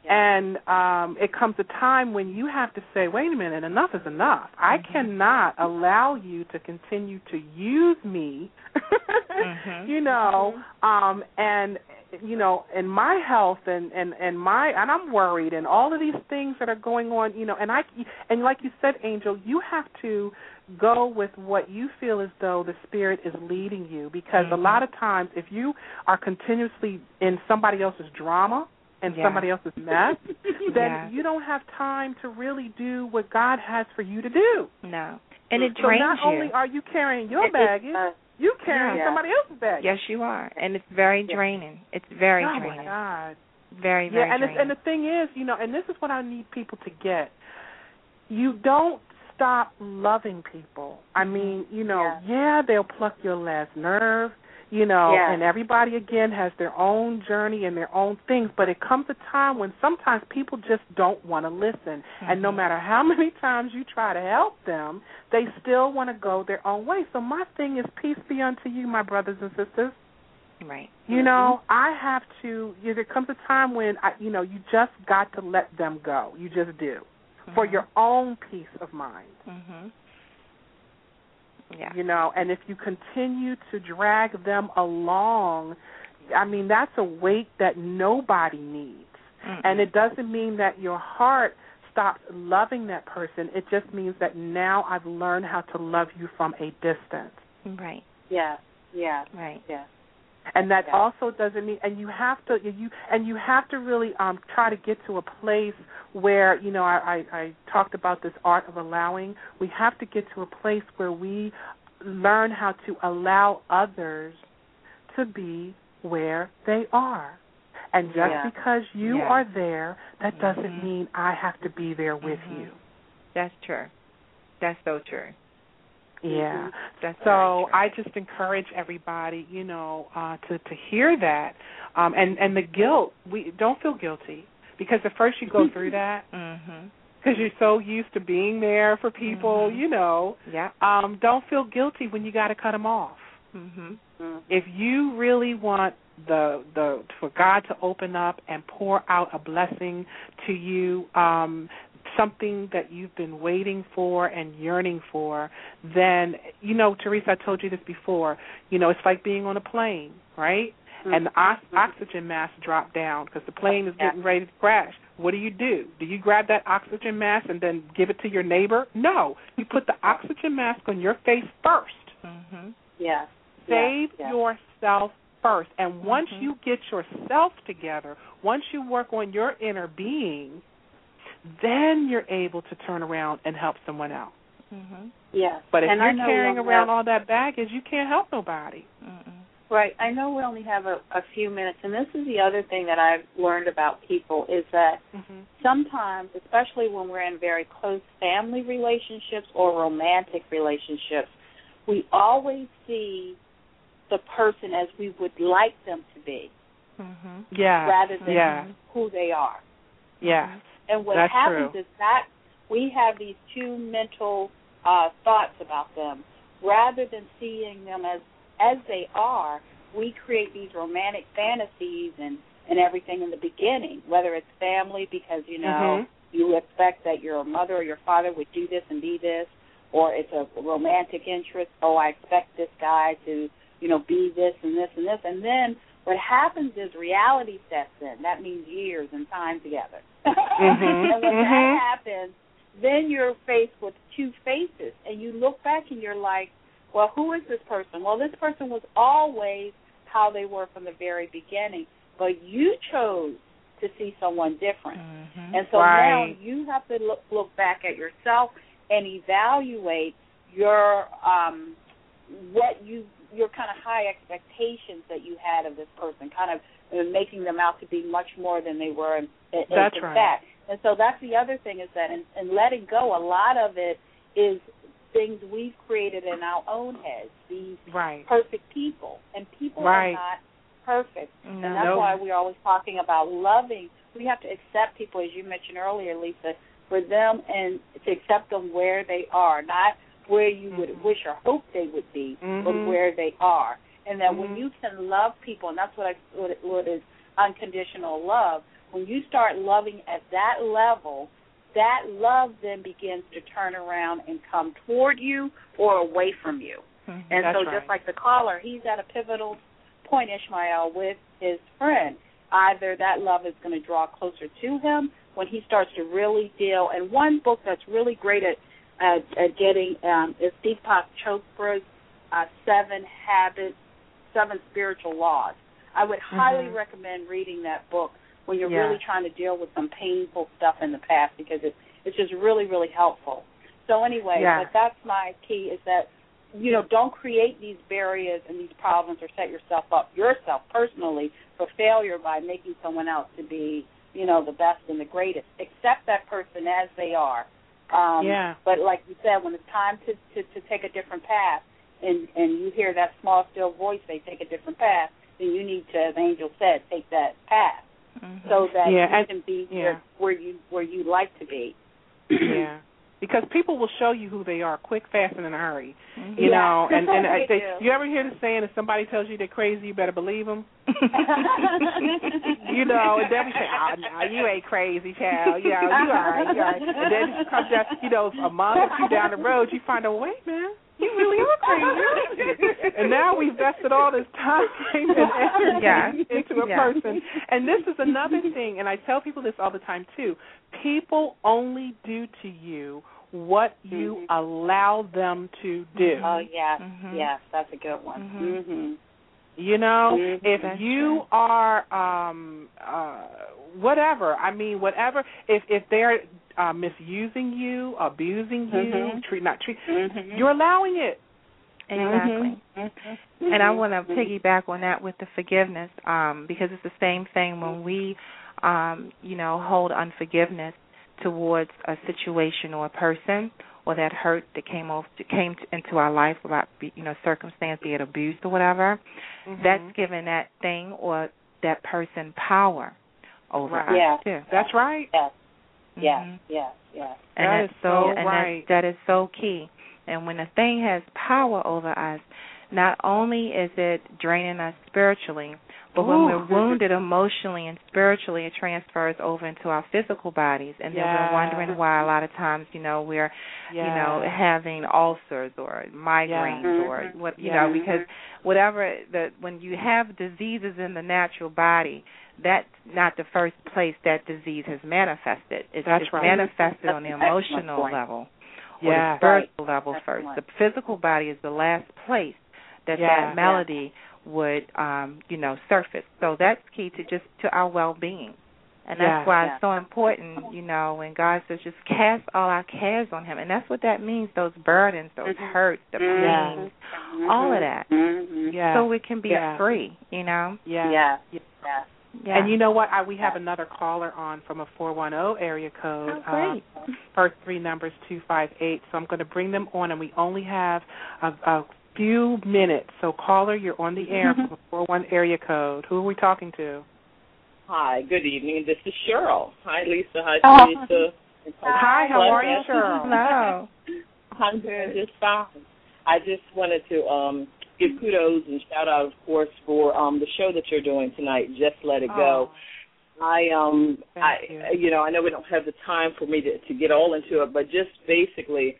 and um it comes a time when you have to say, wait a minute, enough is enough. I Mhm. cannot allow you to continue to use me. Mhm. You know, um and you know, and my health and and and my and I'm worried and all of these things that are going on, you know, and I and like you said Angel, you have to go with what you feel as though the spirit is leading you because a Mhm. lot of times if you are continuously in somebody else's drama and Yeah. somebody else's mess, then Yeah. you don't have time to really do what God has for you to do. No. And it so drains not you. only are you carrying your It- it baggage. You carrying Yeah. somebody else's baggage. Yes, you are, and it's very draining. It's very oh, draining. oh draining. my God. Very, very yeah, and it's, draining. and the thing is, you know, and this is what I need people to get. You don't stop loving people. I mm-hmm. mean, you know, Yeah. yeah, they'll pluck your last nerve, you know, Yeah. and everybody again has their own journey and their own things, but it comes a time when sometimes people just don't want to listen. And no Mhm. matter how many times you try to help them, they still want to go their own way. So my thing is peace be unto you, my brothers and sisters. right. You know, I have to. You know, there comes a time when I, you know, you just got to let them go. You just do for Mhm. your own peace of mind. Yeah. You know, and if you continue to drag them along, I mean, that's a weight that nobody needs. Mm-mm. And it doesn't mean that your heart stops loving that person. It just means that now I've learned how to love you from a distance. right. Yeah. Yeah. Right. Yeah. And that Yeah. also doesn't mean and you have to you and you have to really um try to get to a place where you know I, I i talked about this art of allowing we have to get to a place where we learn how to allow others to be where they are and just Yeah. because you Yeah. are there that doesn't Mhm. mean i have to be there with Mhm. you That's true. That's so true. Yeah That's So. I just encourage everybody, you know, uh, to to hear that, um, and and the guilt. We don't feel guilty because at first you go through that Mhm. because you're so used to being there for people, Mhm. you know. Yeah. Um, don't feel guilty when you got to cut them off. Mhm. Mm. If you really want the the for God to open up and pour out a blessing to you, um, something that you've been waiting for and yearning for, then you know, Teresa, I told you this before. You know, it's like being on a plane, right? And the ox- oxygen mask dropped down because the plane is getting ready to crash. What do you do? Do you grab that oxygen mask and then give it to your neighbor? No, you put the oxygen mask on your face first. Mhm. Yeah. Save yeah. yourself first. And once Mhm. you get yourself together, once you work on your inner being, then you're able to turn around and help someone else. Mhm. Yes. But if and you're carrying around have, all that baggage, you can't help nobody. Mm-mm. right, I know we only have a, a few minutes, and this is the other thing that I've learned about people is that Mm-hmm. sometimes, especially when we're in very close family relationships or romantic relationships, we always see the person as we would like them to be Mhm. Yeah. rather than yeah. who they are. Yeah. And what That's happens true. is that we have these two mental uh, thoughts about them. Rather than seeing them as as they are, we create these romantic fantasies and and everything in the beginning. Whether it's family, because you know Mhm. you expect that your mother or your father would do this and be this, or it's a romantic interest. Oh, I expect this guy to you know be this and this and this, and then what happens is reality sets in. That means years and time together. Mhm, and when mhm. that happens, then you're faced with two faces, and you look back and you're like, well, who is this person? Well, this person was always how they were from the very beginning, but you chose to see someone different. Mhm. And so Right. now you have to look look back at yourself and evaluate your um what you your kind of high expectations that you had of this person, kind of uh, making them out to be much more than they were in, in, That's in right. fact. And so that's the other thing is that in, in letting go, a lot of it is things we've created in our own heads. These Right. perfect people, and people Right. are not perfect. No. And that's why we're always talking about loving. We have to accept people, as you mentioned earlier, Lisa, for them and to accept them where they are, not where you would Mhm. wish or hope they would be, but Mhm. where they are. And that when Mhm. you can love people, and that's what I what, what is unconditional love. When you start loving at that level, that love then begins to turn around and come toward you or away from you. Mhm. And That's so, right. just like the caller, he's at a pivotal point, Ishmael, with his friend. Either that love is going to draw closer to him when he starts to really deal. And one book that's really great at at, at getting um, is Deepak Chopra's uh, Seven Habits, Seven Spiritual Laws. I would highly Mhm. recommend reading that book when you're Yeah. really trying to deal with some painful stuff in the past because it, it's just really, really helpful. So anyway, Yeah. but that's my key is that you know, don't create these barriers and these problems or set yourself up yourself personally for failure by making someone else to be, you know, the best and the greatest. Accept that person as they are. Um, yeah. But like you said, when it's time to, to to take a different path, and and you hear that small still voice they take a different path, then you need to, as Angel said, take that path Mhm. so that Yeah, you and- can be yeah. where, where you where you like to be. yeah. Because people will show you who they are quick, fast, and in a hurry. Mhm. You Yeah. know, and and I They they, you ever hear the saying, if somebody tells you they're crazy, you better believe them. you know, and then we say, "Oh, no, you ain't crazy, child. You know, you all right, you all right." And then you come down, you know, a month or two down the road, you find out, wait, man, you really are crazy. and now we've vested all this time and energy Yeah. into a Yeah. person. And this is another thing, and I tell people this all the time too. People only do to you what you Mhm. allow them to do. Oh yes, Mhm. yes, that's a good one. Mhm. Mhm. You know, Mhm, if that's you true. are um uh whatever, I mean whatever if if they're uh misusing you, abusing you, Mhm. treat not treat Mhm. you're allowing it. Exactly. Mhm. And I want to Mhm. piggyback on that with the forgiveness, um, because it's the same thing when we, um, you know, hold unforgiveness towards a situation or a person or that hurt that came over came into our life about you know circumstance, be it abuse or whatever. Mhm. That's giving that thing or that person power over Right. us Yeah. too. That's right. Yes, yes, Mhm. yes, yes. and That that's is so and right. that, that is so key. And when a thing has power over us, not only is it draining us spiritually, but when we're wounded emotionally and spiritually, it transfers over into our physical bodies, and then we're wondering why a lot of times, you know, we're, Yeah. you know, having ulcers or migraines Yeah. or Mhm. what, you Yeah. know, because whatever the when you have diseases in the natural body, that's not the first place that disease has manifested. It's, That's it's right. manifested That's on the emotional level or Yeah. the spiritual level Excellent. first. The physical body is the last place that Yeah. that malady would um, you know, surface. So that's key to just to our well being. And that's Yeah. why Yeah. it's so important, you know, when God says just cast all our cares on him. And that's what that means, those burdens, those Mhm. hurts, the Yeah. pains, Mhm. all of that. Yeah. So we can be Yeah. free, you know. yeah. Yes, Yeah. yes. Yeah. And you know what? I, we have another caller on from a 410 area code. Oh, great. Um, first three numbers 258. So I'm going to bring them on, and we only have a, a few minutes. So caller, you're on the air from a 41 area code. Who are we talking to? Hi, good evening. This is Cheryl. Hi, Lisa. Hi, Oh. Teresa. Hi, how are you, Cheryl? Hello. I'm good. just fine. I just wanted to um give kudos and shout out, of course, for um the show that you're doing tonight. Just let it go. I um Thank I you. know I know we don't have the time for me to to get all into it, but just basically,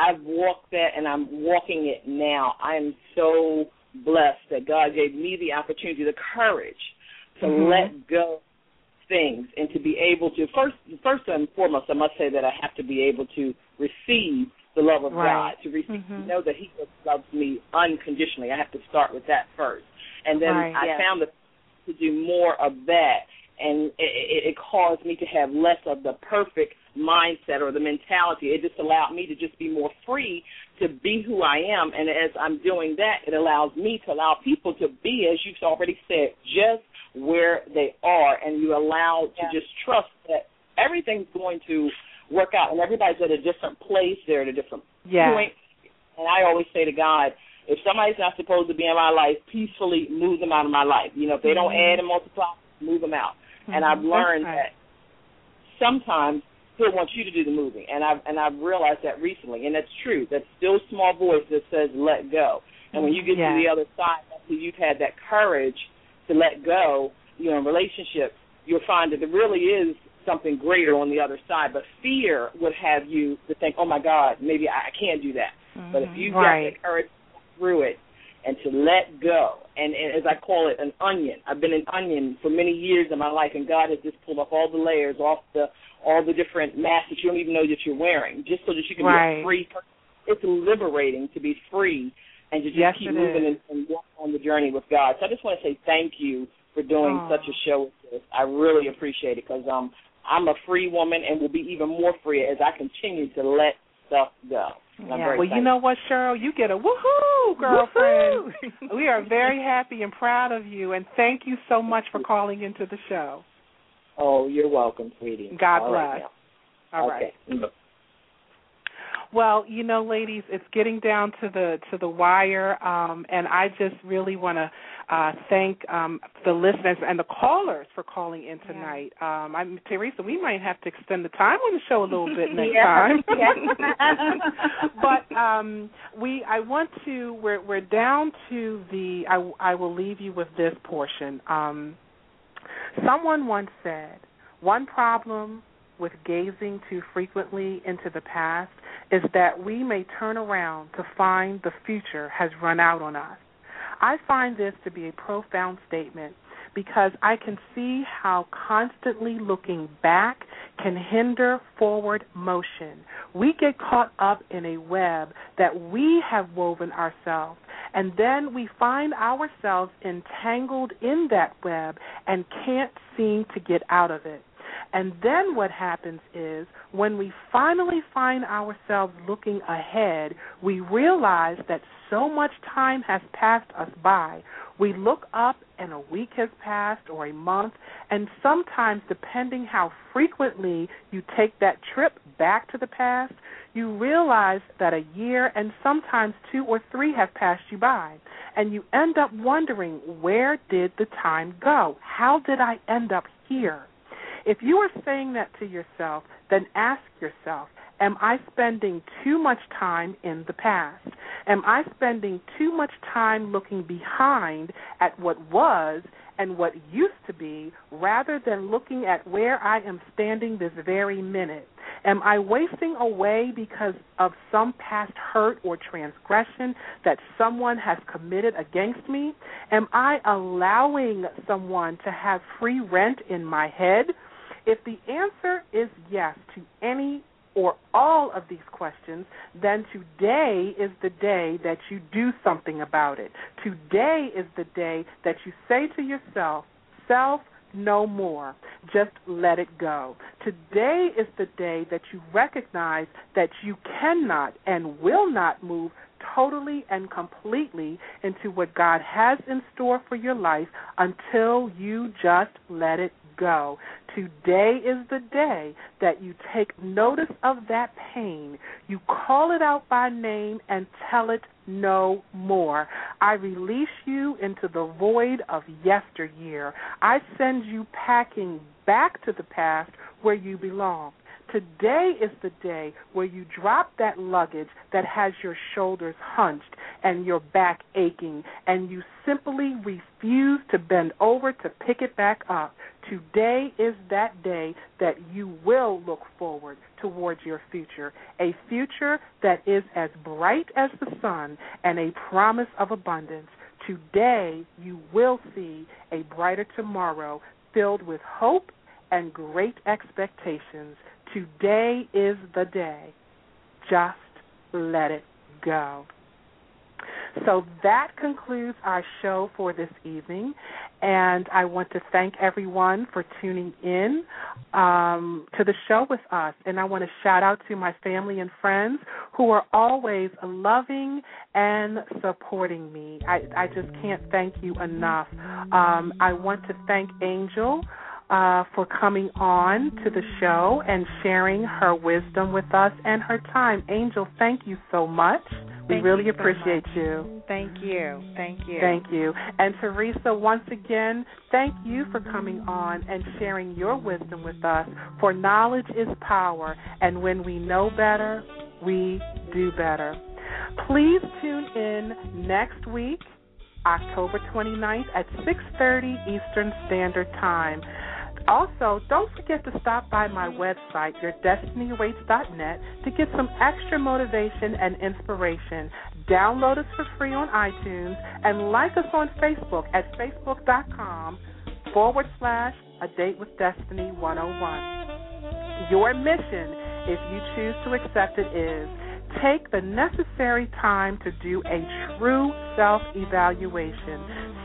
I've walked that and I'm walking it now. I am so blessed that God gave me the opportunity, the courage to Mhm. let go things and to be able to first first and foremost I must say that I have to be able to receive the love of Right. God, to receive Mhm. know that He loves me unconditionally. I have to start with that first. And then Right. I Yes. found that to do more of that and it, it, it caused me to have less of the perfect mindset or the mentality. It just allowed me to just be more free to be who I am. And as I'm doing that, it allows me to allow people to be, as you've already said, just where they are. And you allow to just trust that everything's going to work out. And everybody's at a different place. They're at a different Yeah. point. And I always say to God, if somebody's not supposed to be in my life, peacefully move them out of my life. You know, if they don't Mhm. add and multiply, move them out. Mm-hmm. And I've learned That's that sometimes he'll want you to do the moving, and I've and I've realized that recently, and that's true. That still small voice that says let go. And when you get Yeah. to the other side, after you've had that courage to let go, you know, in relationships, you'll find that there really is something greater on the other side. But fear would have you to think, oh my God, maybe I I can't do that. But if mm-hmm. you Right. got the courage through it and to let go, and, and as I call it, an onion. I've been an onion for many years in my life, and God has just pulled off all the layers, off the all the different masks that you don't even know that you're wearing, just so that you can be a free. person. It's liberating to be free and to just Yes, keep moving and, and walk on the journey with God. So I just want to say thank you for doing such a show with this. I really appreciate it because um I'm a free woman and will be even more free as I continue to let stuff go. Yeah. Well, you know what, Cheryl? You get a woohoo, girlfriend. Woohoo! we are very happy and proud of you, and thank you so much for calling into the show. Oh, you're welcome, sweetie. God All right bless. now. All right. okay. Well, you know, ladies, it's getting down to the to the wire, um, and I just really want to uh, thank um, the listeners and the callers for calling in tonight. Um, I'm Teresa. We might have to extend the time on the show a little bit next Yeah. time. But um, we, I want to. We're we're down to the. I, I will leave you with this portion. Um, someone once said, one problem with gazing too frequently into the past is that we may turn around to find the future has run out on us. I find this to be a profound statement because I can see how constantly looking back can hinder forward motion. We get caught up in a web that we have woven ourselves, and then we find ourselves entangled in that web and can't seem to get out of it. And then what happens is when we finally find ourselves looking ahead, we realize that so much time has passed us by. We look up and a week has passed or a month, and sometimes, depending how frequently you take that trip back to the past, you realize that a year and sometimes two or three have passed you by. And you end up wondering, where did the time go? How did I end up here? If you are saying that to yourself, then ask yourself, am I spending too much time in the past? Am I spending too much time looking behind at what was and what used to be rather than looking at where I am standing this very minute? Am I wasting away because of some past hurt or transgression that someone has committed against me? Am I allowing someone to have free rent in my head? If the answer is yes to any or all of these questions, then today is the day that you do something about it. Today is the day that you say to yourself, self, no more. Just let it go. Today is the day that you recognize that you cannot and will not move totally and completely into what God has in store for your life until you just let it go. Today is the day that you take notice of that pain. You call it out by name and tell it no more. I release you into the void of yesteryear. I send you packing back to the past where you belong. Today is the day where you drop that luggage that has your shoulders hunched and your back aching, and you simply refuse to bend over to pick it back up. Today is that day that you will look forward towards your future, a future that is as bright as the sun and a promise of abundance. Today you will see a brighter tomorrow filled with hope and great expectations. Today is the day. Just let it go. So that concludes our show for this evening, and I want to thank everyone for tuning in um, to the show with us. And I want to shout out to my family and friends who are always loving and supporting me. I, I just can't thank you enough. Um, I want to thank Angel uh, for coming on to the show and sharing her wisdom with us and her time. Angel, thank you so much. We Thank really you so appreciate much. you. Thank you. Thank you. Thank you. And Teresa, once again, thank you for coming on and sharing your wisdom with us. For knowledge is power, and when we know better, we do better. Please tune in next week, October 29th at 6:30 Eastern Standard Time. Also, don't forget to stop by my website, yourdestinyawaits.net, to get some extra motivation and inspiration. Download us for free on iTunes and like us on Facebook at facebook.com forward slash a date with destiny 101. Your mission, if you choose to accept it, is take the necessary time to do a true self evaluation.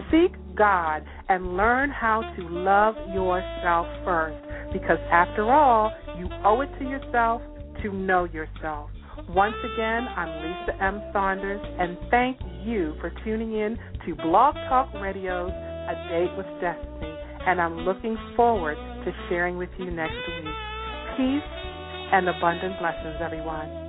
Seek God and learn how to love yourself first because, after all, you owe it to yourself to know yourself. Once again, I'm Lisa M. Saunders, and thank you for tuning in to Blog Talk Radio's A Date with Destiny, and I'm looking forward to sharing with you next week. Peace and abundant blessings, everyone.